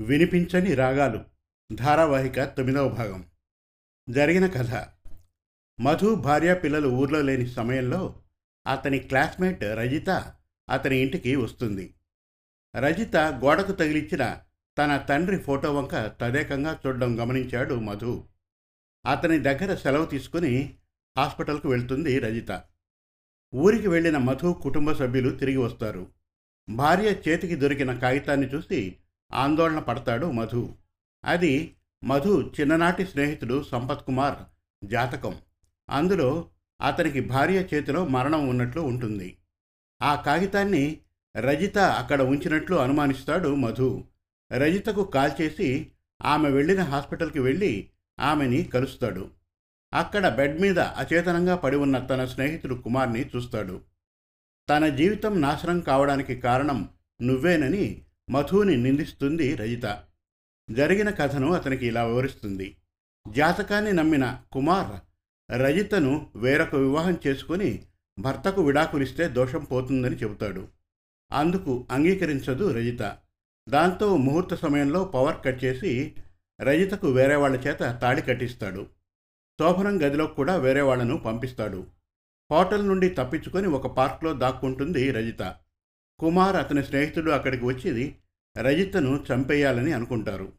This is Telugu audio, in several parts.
వినిపించని రాగాలు. ధారావాహిక తొమ్మిదవ భాగం. జరిగిన కథ. మధు భార్య పిల్లలు ఊర్లో లేని సమయంలో అతని క్లాస్మేట్ రజిత అతని ఇంటికి వస్తుంది. రజిత గోడకు తగిలించిన తన తండ్రి ఫోటో వంక తదేకంగా చూడడం గమనించాడు మధు. అతని దగ్గర సెలవు తీసుకుని హాస్పిటల్కు వెళ్తుంది రజిత. ఊరికి వెళ్ళిన మధు కుటుంబ సభ్యులు తిరిగి వస్తారు. భార్య చేతికి దొరికిన కాగితాన్ని చూసి ఆందోళన పడతాడు మధు. అది మధు చిన్ననాటి స్నేహితుడు సంపత్ కుమార్ జాతకం. అందులో అతనికి భార్య చేతిలో మరణం ఉన్నట్లు ఉంటుంది. ఆ కాగితాన్ని రజిత అక్కడ ఉంచినట్లు అనుమానిస్తాడు మధు. రజితకు కాల్ చేసి ఆమె వెళ్ళిన హాస్పిటల్కి వెళ్ళి ఆమెని కలుస్తాడు. అక్కడ బెడ్ మీద అచేతనంగా పడి ఉన్న తన స్నేహితుడు కుమార్ని చూస్తాడు. తన జీవితం నాశనం కావడానికి కారణం నువ్వేనని మధుని నిందిస్తుంది రజిత. జరిగిన కథను అతనికి ఇలా వివరిస్తుంది. జాతకాన్ని నమ్మిన కుమార్ రజితను వేరొక వివాహం చేసుకుని భర్తకు విడాకులిస్తే దోషం పోతుందని చెబుతాడు. అందుకు అంగీకరించదు రజిత. దాంతో ముహూర్త సమయంలో పవర్ కట్ చేసి రజితకు వేరే వాళ్ళ చేత తాళి కట్టిస్తాడు. శోభనం గదిలో కూడా వేరే వాళ్ళను పంపిస్తాడు. హోటల్ నుండి తప్పించుకొని ఒక పార్క్లో దాక్కుంటుంది రజిత. కుమార్ అతని స్నేహితుడు అక్కడికి వచ్చి రజితను చంపేయాలని అనుకుంటారు.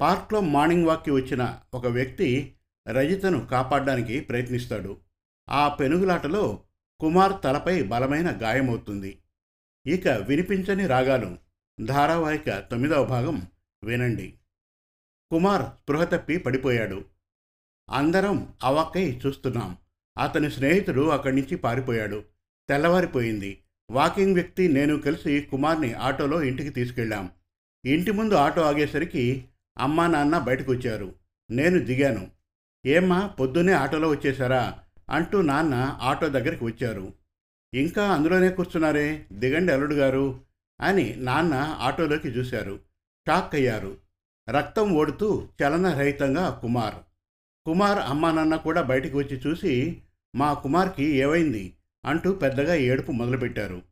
పార్క్లో మార్నింగ్ వాక్కి వచ్చిన ఒక వ్యక్తి రజితను కాపాడడానికి ప్రయత్నిస్తాడు. ఆ పెనుగులాటలో కుమార్ తలపై బలమైన గాయమవుతుంది. ఇక వినిపించని రాగాలు ధారావాహిక తొమ్మిదవ భాగం వినండి. కుమార్ స్పృహ తప్పి పడిపోయాడు. అందరం అవక్కై చూస్తున్నాం. అతని స్నేహితుడు అక్కడి నుంచి పారిపోయాడు. తెల్లవారిపోయింది. వాకింగ్ వ్యక్తి నేను కలిసి కుమార్ని ఆటోలో ఇంటికి తీసుకెళ్ళాం. ఇంటి ముందు ఆటో ఆగేసరికి అమ్మా నాన్న బయటకు వచ్చారు నేను దిగాను. ఏమ్మా పొద్దున్నే ఆటోలో వచ్చేశారా? అంటూ నాన్న ఆటో దగ్గరికి వచ్చారు. ఇంకా అందులోనే కూర్చున్నారే? దిగండి అల్లుడు గారు అని నాన్న ఆటోలోకి చూశారు. షాక్ అయ్యారు రక్తం ఓడుతూ చలనరహితంగా కుమార్ కుమార్ అమ్మా నాన్న కూడా బయటికి వచ్చి చూసి మా కుమార్కి ఏవైంది? అంటూ పెద్దగా ఏడుపు మొదలుపెట్టారు.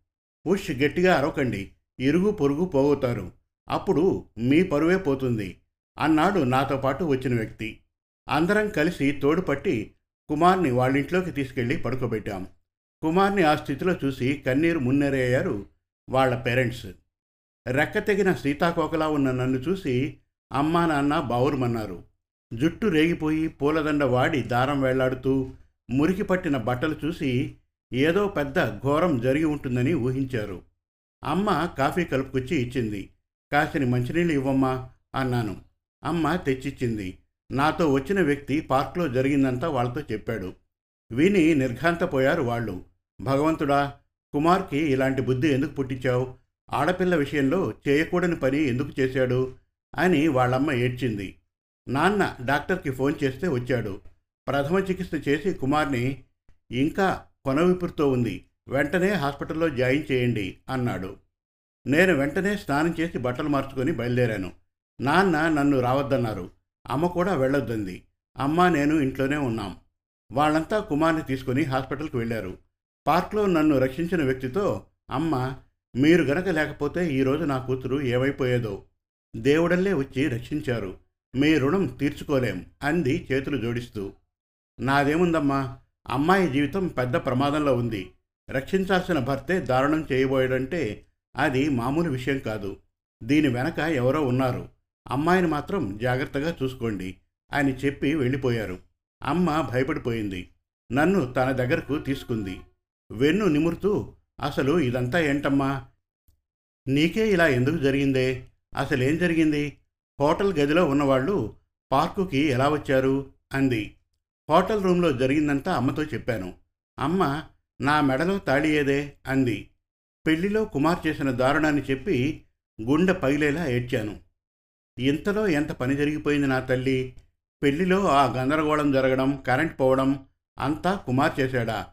ఉష్ గట్టిగా అరవకండి. ఇరుగు పొరుగు పోగొతారు అప్పుడు మీ పరువే పోతుంది అన్నాడు నాతో పాటు వచ్చిన వ్యక్తి. అందరం కలిసి తోడుపట్టి కుమార్ని వాళ్ళింట్లోకి తీసుకెళ్ళి పడుకోబెట్టాం. కుమార్ని ఆ స్థితిలో చూసి కన్నీరు మున్నేరయ్యారు వాళ్ళ పేరెంట్స్. రెక్క తెగిన సీతాకోకలా ఉన్న నన్ను చూసి అమ్మా నాన్న బావురుమన్నారు. జుట్టు రేగిపోయి పూలదండ వాడి దారం వేళ్ళాడుతూ మురికి పట్టిన బట్టలు చూసి ఏదో పెద్ద ఘోరం జరిగి ఉంటుందని ఊహించారు. అమ్మ కాఫీ కలుపుకొచ్చి ఇచ్చింది. కాసిని మంచినీళ్ళు ఇవ్వమ్మా అన్నాను. అమ్మ తెచ్చిచ్చింది. నాతో వచ్చిన వ్యక్తి పార్క్లో జరిగిందంతా వాళ్ళతో చెప్పాడు. విని నిర్ఘాంతపోయారు వాళ్ళు. భగవంతుడా కుమార్కి ఇలాంటి బుద్ధి ఎందుకు పుట్టించావు? ఆడపిల్ల విషయంలో చేయకూడని పని ఎందుకు చేశాడు? అని వాళ్ళమ్మ ఏడ్చింది. నాన్న డాక్టర్కి ఫోన్ చేస్తే వచ్చాడు. ప్రథమ చికిత్స చేసి కుమార్ని ఇంకా కొనవిపురుతో ఉంది. వెంటనే హాస్పిటల్లో జాయిన్ చేయండి అన్నాడు. నేను వెంటనే స్నానం చేసి బట్టలు మార్చుకొని బయలుదేరాను. నాన్న నన్ను రావద్దన్నారు. అమ్మ కూడా వెళ్ళొద్దంది. అమ్మ నేను ఇంట్లోనే ఉన్నాం. వాళ్ళంతా కుమార్ని తీసుకుని హాస్పిటల్కి వెళ్ళారు. పార్క్లో నన్ను రక్షించిన వ్యక్తితో అమ్మ మీరు గనక లేకపోతే ఈరోజు నా కూతురు ఏమైపోయేదో. దేవుడల్లే వచ్చి రక్షించారు. మీ రుణం తీర్చుకోలేం అంది చేతులు జోడిస్తూ. నాదేముందమ్మా? అమ్మాయి జీవితం పెద్ద ప్రమాదంలో ఉంది. రక్షించాల్సిన భర్తే దారుణం చేయబోయాడంటే అది మామూలు విషయం కాదు. దీని వెనక ఎవరో ఉన్నారు. అమ్మాయిని మాత్రం జాగ్రత్తగా చూసుకోండి అని చెప్పి వెళ్ళిపోయారు. అమ్మ భయపడిపోయింది. నన్ను తన దగ్గరకు తీసుకుంది. వెన్ను నిమురుతూ అసలు ఇదంతా ఏంటమ్మా? నీకే ఇలా ఎందుకు జరిగిందే? అసలేం జరిగింది? హోటల్ గదిలో ఉన్నవాళ్ళు పార్కుకి ఎలా వచ్చారు? అంది. హోటల్ రూమ్లో జరిగిందంతా అమ్మతో చెప్పాను. అమ్మ నా మెడలో తాళి ఏదే? అంది. పెళ్ళిలో కుమార్ చేసిన దారుణాన్ని చెప్పి గుండె పగిలేలా ఏడ్చాను. ఇంతలో ఎంత పని జరిగిపోయింది నా తల్లి? పెళ్ళిలో ఆ గందరగోళం జరగడం కరెంట్ పోవడం అంతా కుమార్ చేశాడా?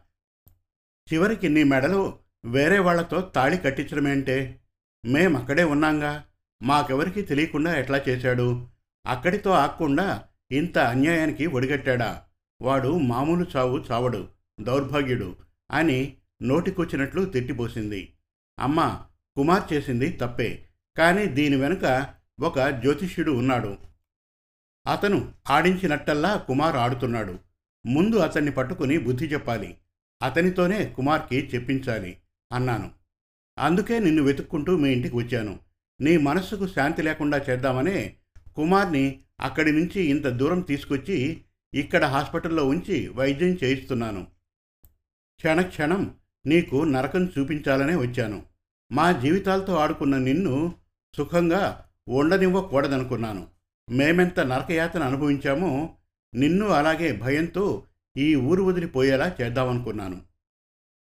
చివరికి నీ మెడలో వేరే వాళ్ళతో తాళి కట్టించడమేంటే? మేమక్కడే ఉన్నాంగా. మాకెవరికి తెలియకుండా ఎట్లా చేశాడు? అక్కడితో ఆక్కుండా ఇంత అన్యాయానికి ఒడిగట్టాడా? వాడు మామూలు చావు చావడు దౌర్భాగ్యుడు అని నోటికొచ్చినట్లు తిట్టిపోసింది. అమ్మా కుమార్ చేసింది తప్పే కానీ దీని వెనుక ఒక జ్యోతిష్యుడు ఉన్నాడు. అతను ఆడించినట్టల్లా కుమార్ ఆడుతున్నాడు. ముందు అతన్ని పట్టుకుని బుద్ధి చెప్పాలి. అతనితోనే కుమార్కి చెప్పించాలి అన్నాను. అందుకే నిన్ను వెతుక్కుంటూ మీ ఇంటికి వచ్చాను. నీ మనస్సుకు శాంతి లేకుండా చేద్దామనే కుమార్ని అక్కడి నుంచి ఇంత దూరం తీసుకొచ్చి ఇక్కడ హాస్పిటల్లో ఉంచి వైద్యం చేయిస్తున్నాను. క్షణక్షణం నీకు నరకం చూపించాలనే వచ్చాను. మా జీవితాలతో ఆడుకున్న నిన్ను సుఖంగా ఉండనివ్వకూడదనుకున్నాను. మేమెంత నరకయాతన అనుభవించామో నిన్ను అలాగే భయంతో ఈ ఊరు వదిలిపోయేలా చేద్దామనుకున్నాను.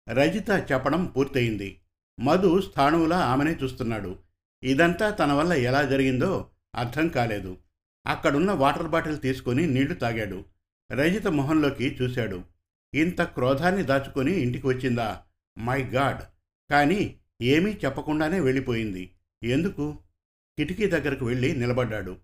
రజిత చెప్పడం పూర్తయింది. మధు స్థాణువులా ఆమెనే చూస్తున్నాడు. ఇదంతా తన వల్ల ఎలా జరిగిందో అర్థం కాలేదు. అక్కడున్న వాటర్ బాటిల్ తీసుకొని నీళ్ళు తాగాడు. రజిత మొహంలోకి చూశాడు. ఇంత క్రోధాన్ని దాచుకొని ఇంటికి వచ్చిందా? My god! కానీ ఏమీ చెప్పకుండానే వెళ్ళిపోయింది. ఎందుకు? కిటికీ దగ్గరకు వెళ్ళి నిలబడ్డాడు.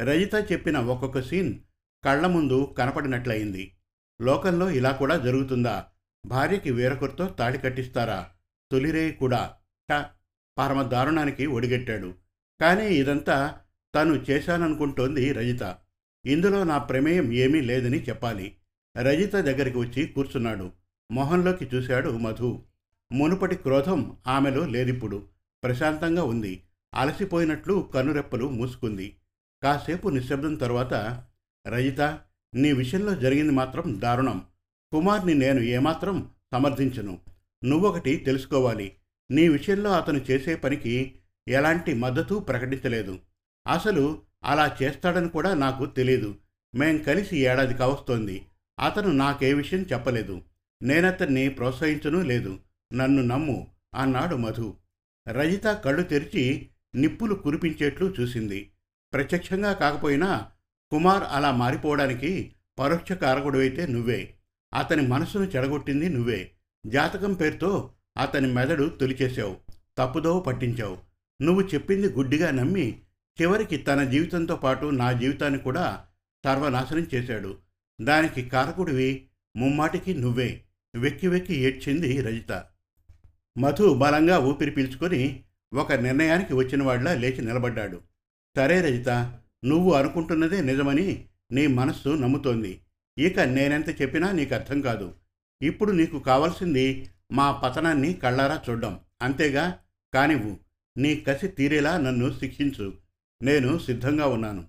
రజిత చెప్పిన ఒక్కొక్క సీన్ కళ్ళ ముందు కనపడినట్లయింది. లోకంలో ఇలా కూడా జరుగుతుందా? భార్యకి వేరొకరితో తాళి కట్టిస్తారా? తొలిరే కూడా. ట పరమ దారుణానికి ఒడిగట్టాడు. కానీ ఇదంతా తను చేశాననుకుంటోంది రజిత. ఇందులో నా ప్రమేయం ఏమీ లేదని చెప్పాలి. రజిత దగ్గరికి వచ్చి కూర్చున్నాడు. మొహంలోకి చూశాడు మధు. మునుపటి క్రోధం ఆమెలో లేదిప్పుడు. ప్రశాంతంగా ఉంది. అలసిపోయినట్లు కనురెప్పలు మూసుకుంది. కాసేపు నిశ్శబ్దం తరువాత రజిత నీ విషయంలో జరిగింది మాత్రం దారుణం. కుమార్ని నేను ఏమాత్రం సమర్థించను. నువ్వొకటి తెలుసుకోవాలి. నీ విషయంలో అతను చేసే పనికి ఎలాంటి మద్దతు ప్రకటించలేదు. అసలు అలా చేస్తాడని కూడా నాకు తెలియదు మేం కలిసి ఏడాది కావస్తోంది. అతను నాకే విషయం చెప్పలేదు. నేనతన్ని ప్రోత్సహించను లేదు. నన్ను నమ్ము అన్నాడు మధు. రజిత కళ్ళు తెరిచి నిప్పులు కురిపించేట్లు చూసింది. ప్రత్యక్షంగా కాకపోయినా కుమార్ అలా మారిపోవడానికి పరోక్ష కారకుడివైతే నువ్వే. అతని మనసును చెడగొట్టింది నువ్వే. జాతకం పేరుతో అతని మెదడు తొలిచేశావు తప్పుదోవ పట్టించావు. నువ్వు చెప్పింది గుడ్డిగా నమ్మి చివరికి తన జీవితంతో పాటు నా జీవితాన్ని కూడా సర్వనాశనం చేశాడు. దానికి కారకుడివి ముమ్మాటికి నువ్వే. వెక్కి వెక్కి ఏడ్చింది రజిత. మధు బలంగా ఊపిరి పీల్చుకొని ఒక నిర్ణయానికి వచ్చిన వాళ్ళ లేచి నిలబడ్డాడు. సరే రజిత నువ్వు అనుకుంటున్నదే నిజమని నీ మనస్సు నమ్ముతోంది. ఇక నేనెంత చెప్పినా నీకు అర్థం కాదు. ఇప్పుడు నీకు కావాల్సింది మా పతనాన్ని కళ్ళారా చూడ్డం. అంతేగా? కానివ్వు. నీ కసి తీరేలా నన్ను శిక్షించు. నేను సిద్ధంగా ఉన్నాను.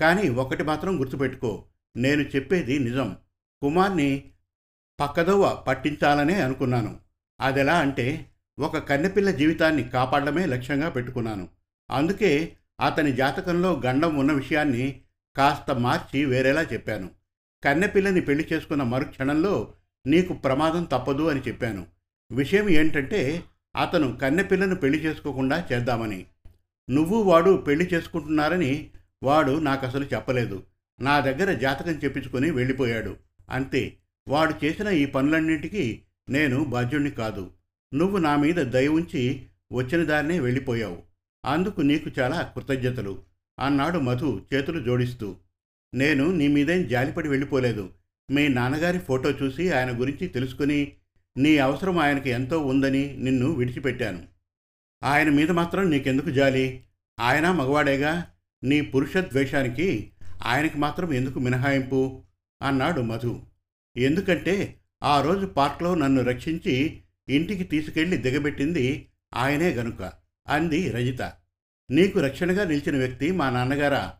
కానీ ఒకటి మాత్రం గుర్తుపెట్టుకో. నేను చెప్పేది నిజం. కుమార్ని పక్కదవ్వ పట్టించాలనే అనుకున్నాను. అదెలా అంటే ఒక కన్నెపిల్ల జీవితాన్ని కాపాడమే లక్ష్యంగా పెట్టుకున్నాను. అందుకే అతని జాతకంలో గండం ఉన్న విషయాన్ని కాస్త మార్చి వేరేలా చెప్పాను. కన్నెపిల్లని పెళ్ళి చేసుకున్న మరుక్షణంలో నీకు ప్రమాదం తప్పదు అని చెప్పాను. విషయం ఏంటంటే అతను కన్నెపిల్లను పెళ్ళి చేసుకోకుండా చేద్దామని. నువ్వు వాడు పెళ్ళి చేసుకుంటున్నారని వాడు నాకు అసలు చెప్పలేదు. నా దగ్గర జాతకం చెప్పించుకొని వెళ్ళిపోయాడు. అంతే. వాడు చేసిన ఈ పనులన్నింటికీ నేను బాధ్యుణ్ణి కాదు. నువ్వు నా మీద దయ ఉంచి వచ్చిన దారినే వెళ్ళిపోయావు. అందుకు నీకు చాలా కృతజ్ఞతలు. అన్నాడు మధు చేతులు జోడిస్తూ. నేను నీ మీదేం జాలిపడి వెళ్ళిపోలేదు. మీ నాన్నగారి ఫోటో చూసి ఆయన గురించి తెలుసుకుని నీ అవసరం ఆయనకి ఎంతో ఉందని నిన్ను విడిచిపెట్టాను. ఆయన మీద మాత్రం నీకెందుకు జాలి? ఆయన మగవాడేగా నీ పురుష ద్వేషానికి ఆయనకి మాత్రం ఎందుకు మినహాయింపు? అన్నాడు మధు. ఎందుకంటే ఆ రోజు పార్క్లో నన్ను రక్షించి ఇంటికి తీసుకెళ్ళి దిగబెట్టింది ఆయనే గనుక అంది రజిత. నీకు రక్షణగా నిలిచిన వ్యక్తి మా నాన్నగారా?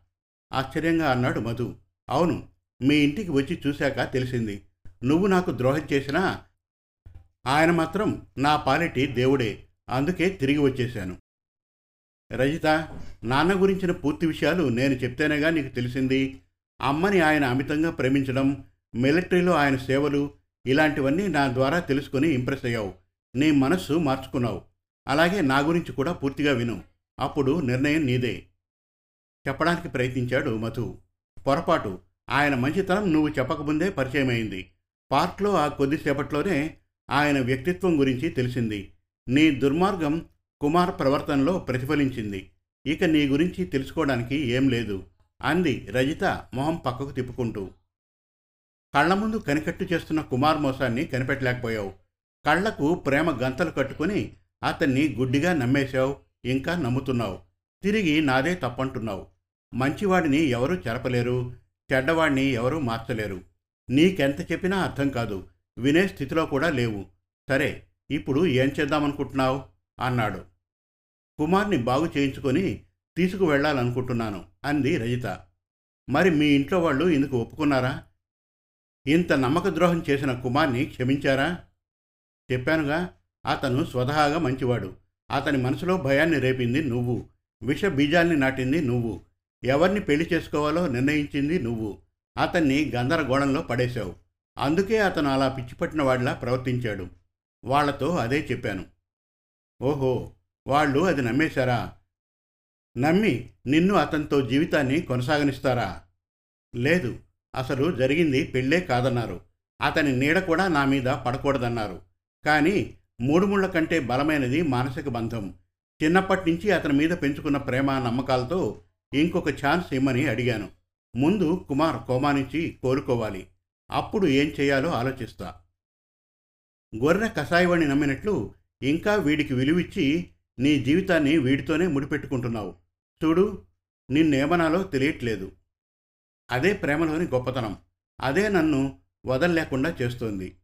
ఆశ్చర్యంగా అన్నాడు మధు. అవును మీ ఇంటికి వచ్చి చూశాక తెలిసింది. నువ్వు నాకు ద్రోహం చేసినా ఆయన మాత్రం నా పాలిటి దేవుడే. అందుకే తిరిగి వచ్చేశాను. రజిత నాన్న గురించిన పూర్తి విషయాలు నేను చెప్తేనేగా నీకు తెలిసింది. అమ్మని ఆయన అమితంగా ప్రేమించడం మిలిటరీలో ఆయన సేవలు ఇలాంటివన్నీ నా ద్వారా తెలుసుకొని ఇంప్రెస్ అయ్యావు. నీ మనస్సు మార్చుకున్నావు. అలాగే నా గురించి కూడా పూర్తిగా విను. అప్పుడు నిర్ణయం నీదే. చెప్పడానికి ప్రయత్నించాడు మధు. పొరపాటు. ఆయన మంచితనం నువ్వు చెప్పకముందే పరిచయమైంది. పార్క్లో ఆ కొద్దిసేపట్లోనే ఆయన వ్యక్తిత్వం గురించి తెలిసింది. నీ దుర్మార్గం కుమార్ ప్రవర్తనలో ప్రతిఫలించింది. ఇక నీ గురించి తెలుసుకోవడానికి ఏం లేదు. అంది రజిత మొహం పక్కకు తిప్పుకుంటూ. కళ్ళ ముందు కనికట్టు చేస్తున్న కుమార్ మోసాన్ని కనిపెట్టలేకపోయావు. కళ్ళకు ప్రేమ గంతలు కట్టుకుని అతన్ని గుడ్డిగా నమ్మేశావు. ఇంకా నమ్ముతున్నావు. తిరిగి నాదే తప్పంటున్నావు. మంచివాడిని ఎవరూ చెరపలేరు. చెడ్డవాడిని ఎవరూ మార్చలేరు. నీకెంత చెప్పినా అర్థం కాదు. వినే స్థితిలో కూడా లేవు. సరే ఇప్పుడు ఏం చేద్దామనుకుంటున్నావు? అన్నాడు. కుమార్ని బాగు చేయించుకొని తీసుకువెళ్ళాలనుకుంటున్నాను అంది రజిత. మరి మీ ఇంట్లో వాళ్ళు ఇందుకు ఒప్పుకున్నారా? ఇంత నమ్మక ద్రోహం చేసిన కుమార్ని క్షమించారా? చెప్పానుగా అతను స్వతహాగా మంచివాడు. అతని మనసులో భయాన్ని రేపింది నువ్వు. విష బీజాల్ని నాటింది నువ్వు. ఎవరిని పెళ్ళి చేసుకోవాలో నిర్ణయించింది నువ్వు. అతన్ని గందరగోళంలో పడేశావు. అందుకే అతను అలా పిచ్చిపట్టిన వాడిలా ప్రవర్తించాడు. వాళ్ళతో అదే చెప్పాను. ఓహో వాళ్ళు అది నమ్మేశారా? నమ్మి నిన్ను అతనితో జీవితాన్ని కొనసాగనిస్తారా? లేదు అసలు జరిగింది పెళ్ళే కాదన్నారు. అతని నీడ కూడా నా మీద పడకూడదన్నారు. కానీ మూడు ముళ్ళ కంటే బలమైనది మానసిక బంధం. చిన్నప్పటి నుంచి అతని మీద పెంచుకున్న ప్రేమ నమ్మకాలతో ఇంకొక ఛాన్స్ ఇమ్మని అడిగాను. ముందు కుమార్ కోమానించి కోరుకోవాలి కోలుకోవాలి. అప్పుడు ఏం చేయాలో ఆలోచిస్తా. గొర్రె కషాయవాణ్ణి నమ్మినట్లు ఇంకా వీడికి విలువిచ్చి నీ జీవితాన్ని వీడితోనే ముడిపెట్టుకుంటున్నావు. చూడు నిన్నేమనాలో తెలియట్లేదు. అదే ప్రేమలోని గొప్పతనం. అదే నన్ను వదల్లేకుండా చేస్తోంది.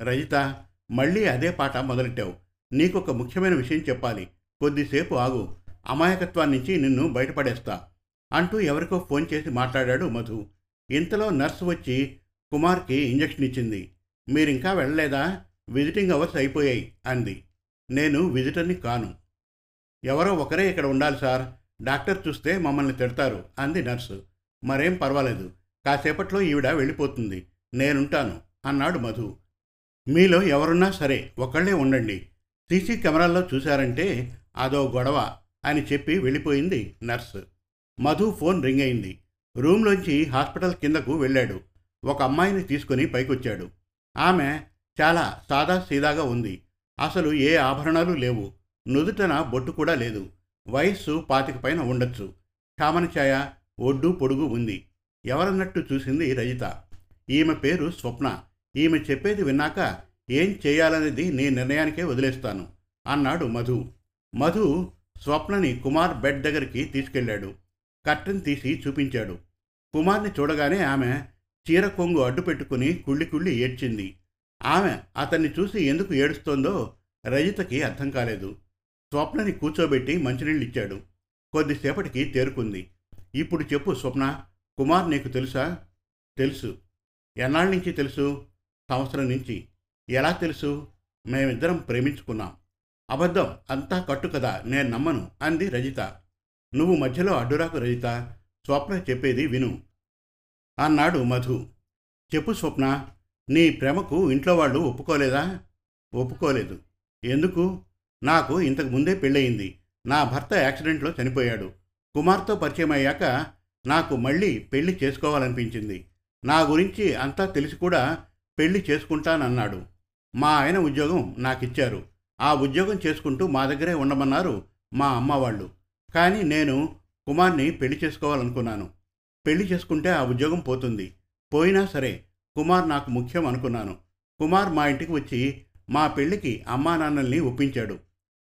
రజిత మళ్ళీ అదే పాట మొదలెట్టావు. నీకొక ముఖ్యమైన విషయం చెప్పాలి. కొద్దిసేపు ఆగు. అమాయకత్వాన్నించి నిన్ను బయటపడేస్తా. అంటూ ఎవరికో ఫోన్ చేసి మాట్లాడాడు మధు. ఇంతలో నర్సు వచ్చి కుమార్కి ఇంజెక్షన్ ఇచ్చింది. మీరింకా వెళ్ళలేదా? విజిటింగ్ అవర్స్ అయిపోయాయి అంది. నేను విజిటర్ని కాను. ఎవరో ఒకరే ఇక్కడ ఉండాలి సార్. డాక్టర్ చూస్తే మమ్మల్ని తిడతారు అంది నర్సు. మరేం పర్వాలేదు. కాసేపట్లో ఈవిడ వెళ్ళిపోతుంది. నేనుంటాను అన్నాడు మధు. మీలో ఎవరున్నా సరే ఒకళ్ళే ఉండండి. సీసీ కెమెరాల్లో చూశారంటే అదో గొడవ అని చెప్పి వెళ్ళిపోయింది నర్సు. మధు ఫోన్ రింగ్ అయింది. రూమ్లోంచి హాస్పిటల్ కిందకు వెళ్ళాడు. ఒక అమ్మాయిని తీసుకుని పైకొచ్చాడు. ఆమె చాలా సాదా సీదాగా ఉంది. అసలు ఏ ఆభరణాలు లేవు. నుదుటన బొట్టు కూడా లేదు. వయస్సు పాతిక పైన ఉండొచ్చు. ఛాయ ఒడ్డు పొడుగు ఉంది. ఎవరన్నట్టు చూసింది రజిత. ఈమె పేరు స్వప్న. ఈమె చెప్పేది విన్నాక ఏం చేయాలనేది నీ నిర్ణయానికే వదిలేస్తాను అన్నాడు మధు. మధు స్వప్నని కుమార్ బెడ్ దగ్గరికి తీసుకెళ్ళాడు. కట్టెన్ తీసి చూపించాడు. కుమార్ని చూడగానే ఆమె చీర కొంగు అడ్డు పెట్టుకుని కుళ్ళి కుళ్ళి ఏడ్చింది. ఆమె అతన్ని చూసి ఎందుకు ఏడుస్తోందో రజితకి అర్థం కాలేదు. స్వప్నని కూర్చోబెట్టి మంచినీళ్ళిచ్చాడు. కొద్దిసేపటికి తేరుకుంది. ఇప్పుడు చెప్పు స్వప్న కుమార్ నీకు తెలుసా? తెలుసు. ఎన్నాళ్ళ నుంచి తెలుసు? సంవత్సరం నుంచి. ఎలా తెలుసు? మేమిద్దరం ప్రేమించుకున్నాం. అబద్ధం అంతా కట్టు కదా నేను నమ్మను అంది రజిత. నువ్వు మధ్యలో అడ్డురాకు రజిత. స్వప్న చెప్పేది విను. అన్నాడు మధు. చెప్పు స్వప్న నీ ప్రేమకు ఇంట్లో వాళ్ళు ఒప్పుకోలేదా? ఒప్పుకోలేదు. ఎందుకు? నాకు ఇంతకు ముందే పెళ్ళయింది. నా భర్త యాక్సిడెంట్లో చనిపోయాడు. కుమార్తో పరిచయం అయ్యాక నాకు మళ్ళీ పెళ్ళి చేసుకోవాలనిపించింది. నా గురించి అంతా తెలిసి కూడా పెళ్ళి చేసుకుంటానన్నాడు. మా ఆయన ఉద్యోగం నాకిచ్చారు. ఆ ఉద్యోగం చేసుకుంటూ మా దగ్గరే ఉండమన్నారు మా అమ్మ వాళ్ళు. కానీ నేను కుమార్ని పెళ్ళి చేసుకోవాలనుకున్నాను. పెళ్ళి చేసుకుంటే ఆ ఉద్యోగం పోతుంది. పోయినా సరే కుమార్ నాకు ముఖ్యం అనుకున్నాను. కుమార్ మా ఇంటికి వచ్చి మా పెళ్ళికి అమ్మా నాన్నల్ని ఒప్పించాడు.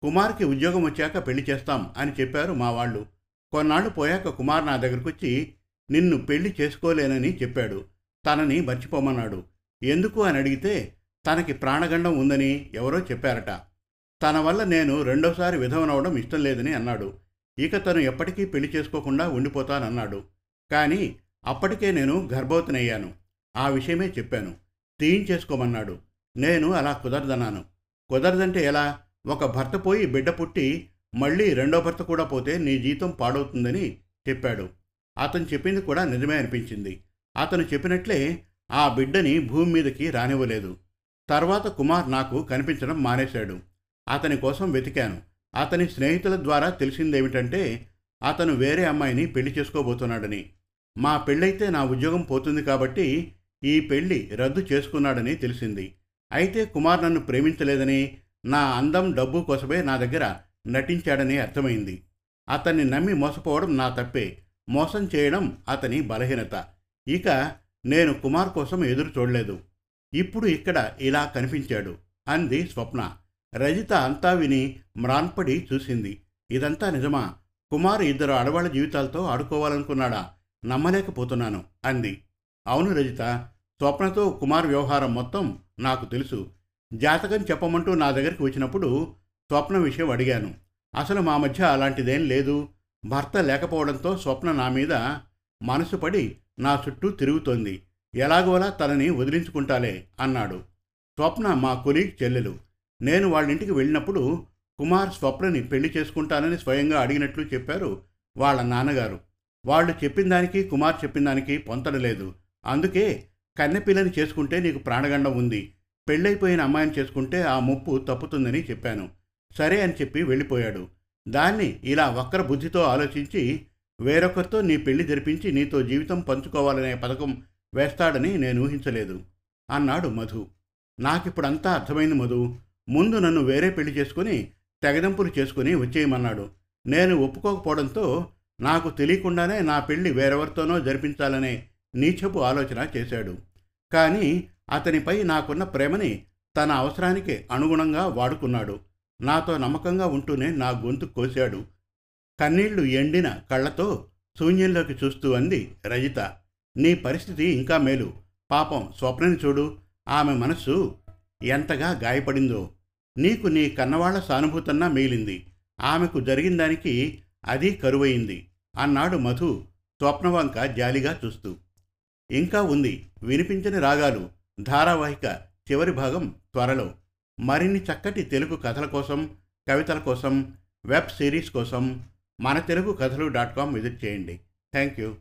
కుమార్కి ఉద్యోగం వచ్చాక పెళ్ళి చేస్తాం అని చెప్పారు మా వాళ్ళు. కొన్నాళ్ళు పోయాక కుమార్ నా దగ్గరకు వచ్చి నిన్ను పెళ్ళి చేసుకోలేనని చెప్పాడు. తనని మర్చిపోమన్నాడు. ఎందుకు అని అడిగితే తనకి ప్రాణగండం ఉందని ఎవరో చెప్పారట. తన వల్ల నేను రెండోసారి విధవనవడం ఇష్టం లేదని అన్నాడు. ఇక తను ఎప్పటికీ పెళ్ళి చేసుకోకుండా ఉండిపోతానన్నాడు. కానీ అప్పటికే నేను గర్భవతినయ్యాను. ఆ విషయమే చెప్పాను. తీయించేసుకోమన్నాడు. నేను అలా కుదరదన్నాను. కుదరదంటే ఎలా? ఒక భర్త పోయి బిడ్డ పుట్టి మళ్ళీ రెండో భర్త కూడా పోతే నీ జీతం పాడవుతుందని చెప్పాడు. అతను చెప్పింది కూడా నిజమే అనిపించింది. అతను చెప్పినట్లే ఆ బిడ్డని భూమి మీదకి రానివ్వలేదు. తర్వాత కుమార్ నాకు కనిపించడం మానేశాడు. అతని కోసం వెతికాను. అతని స్నేహితుల ద్వారా తెలిసిందేమిటంటే అతను వేరే అమ్మాయిని పెళ్ళి చేసుకోబోతున్నాడని. మా పెళ్ళైతే నా ఉద్యోగం పోతుంది కాబట్టి ఈ పెళ్ళి రద్దు చేసుకున్నాడని తెలిసింది. అయితే కుమార్ నన్ను ప్రేమించలేదని నా అందం డబ్బు కోసమే నా దగ్గర నటించాడని అర్థమైంది. అతన్ని నమ్మి మోసపోవడం నా తప్పే. మోసం చేయడం అతని బలహీనత. ఇక నేను కుమార్ కోసం ఎదురు చూడలేదు. ఇప్పుడు ఇక్కడ ఇలా కనిపించాడు అంది స్వప్న. రజిత అంతా విని మ్రాన్పడి చూసింది. ఇదంతా నిజమా? కుమార్ ఇద్దరు ఆడవాళ్ళ జీవితాలతో ఆడుకోవాలనుకున్నాడా? నమ్మలేకపోతున్నాను అంది. అవును రజిత స్వప్నతో కుమార్ వ్యవహారం మొత్తం నాకు తెలుసు. జాతకం చెప్పమంటూ నా దగ్గరికి వచ్చినప్పుడు స్వప్న విషయం అడిగాను. అసలు మా మధ్య అలాంటిదేం లేదు. భర్త లేకపోవడంతో స్వప్న నా మీద మనసు పడి నా చుట్టూ తిరుగుతోంది. ఎలాగోలా తనని వదిలించుకుంటాలే అన్నాడు. స్వప్న మా కొలీగ్ చెల్లెలు. నేను వాళ్ళ ఇంటికి వెళ్ళినప్పుడు కుమార్ స్వప్నని పెళ్ళి చేసుకుంటానని స్వయంగా అడిగినట్లు చెప్పారు వాళ్ళ నాన్నగారు. వాళ్ళు చెప్పిన దానికి కుమార్ చెప్పిన దానికి పొంతడలేదు అందుకే కన్నెపిల్లని చేసుకుంటే నీకు ప్రాణగండం ఉంది. పెళ్ళైపోయిన అమ్మాయిని చేసుకుంటే ఆ ముప్పు తప్పుతుందని చెప్పాను. సరే అని చెప్పి వెళ్ళిపోయాడు. దాన్ని ఇలా వక్ర బుద్ధితో ఆలోచించి వేరొకరితో నీ పెళ్ళి జరిపించి నీతో జీవితం పంచుకోవాలనే పథకం వేస్తాడని నేను ఊహించలేదు. అన్నాడు మధు. నాకిప్పుడంతా అర్థమైంది మధు. ముందు నన్ను వేరే పెళ్ళి చేసుకుని తెగదెంపులు చేసుకుని వచ్చేయమన్నాడు. నేను ఒప్పుకోకపోవడంతో నాకు తెలియకుండానే నా పెళ్ళి వేరెవరితోనో జరిపించాలనే నీచపు ఆలోచన చేశాడు. కానీ అతనిపై నాకున్న ప్రేమని తన అవసరానికి అనుగుణంగా వాడుకున్నాడు. నాతో నమ్మకంగా ఉంటూనే నా గొంతు కోశాడు కన్నీళ్ళు ఎండిన కళ్ళతో శూన్యంలోకి చూస్తూ అంది రజిత. నీ పరిస్థితి ఇంకా మేలు. పాపం స్వప్నని చూడు. ఆమె మనస్సు ఎంతగా గాయపడిందో. నీకు నీ కన్నవాళ్ళ సానుభూతన్నా మిగిలింది. ఆమెకు జరిగిన దానికి అది కరువయింది అన్నాడు మధు స్వప్నవంక జాలిగా చూస్తూ. ఇంకా ఉంది. వినిపించని రాగాలు. ధారావాహిక చివరి భాగం త్వరలో. మరిన్ని చక్కటి తెలుగు కథల కోసం కవితల కోసం వెబ్ సిరీస్ కోసం మన తెలుగు కథలు డాట్ కామ్ విజిట్ చేయండి. Thank you.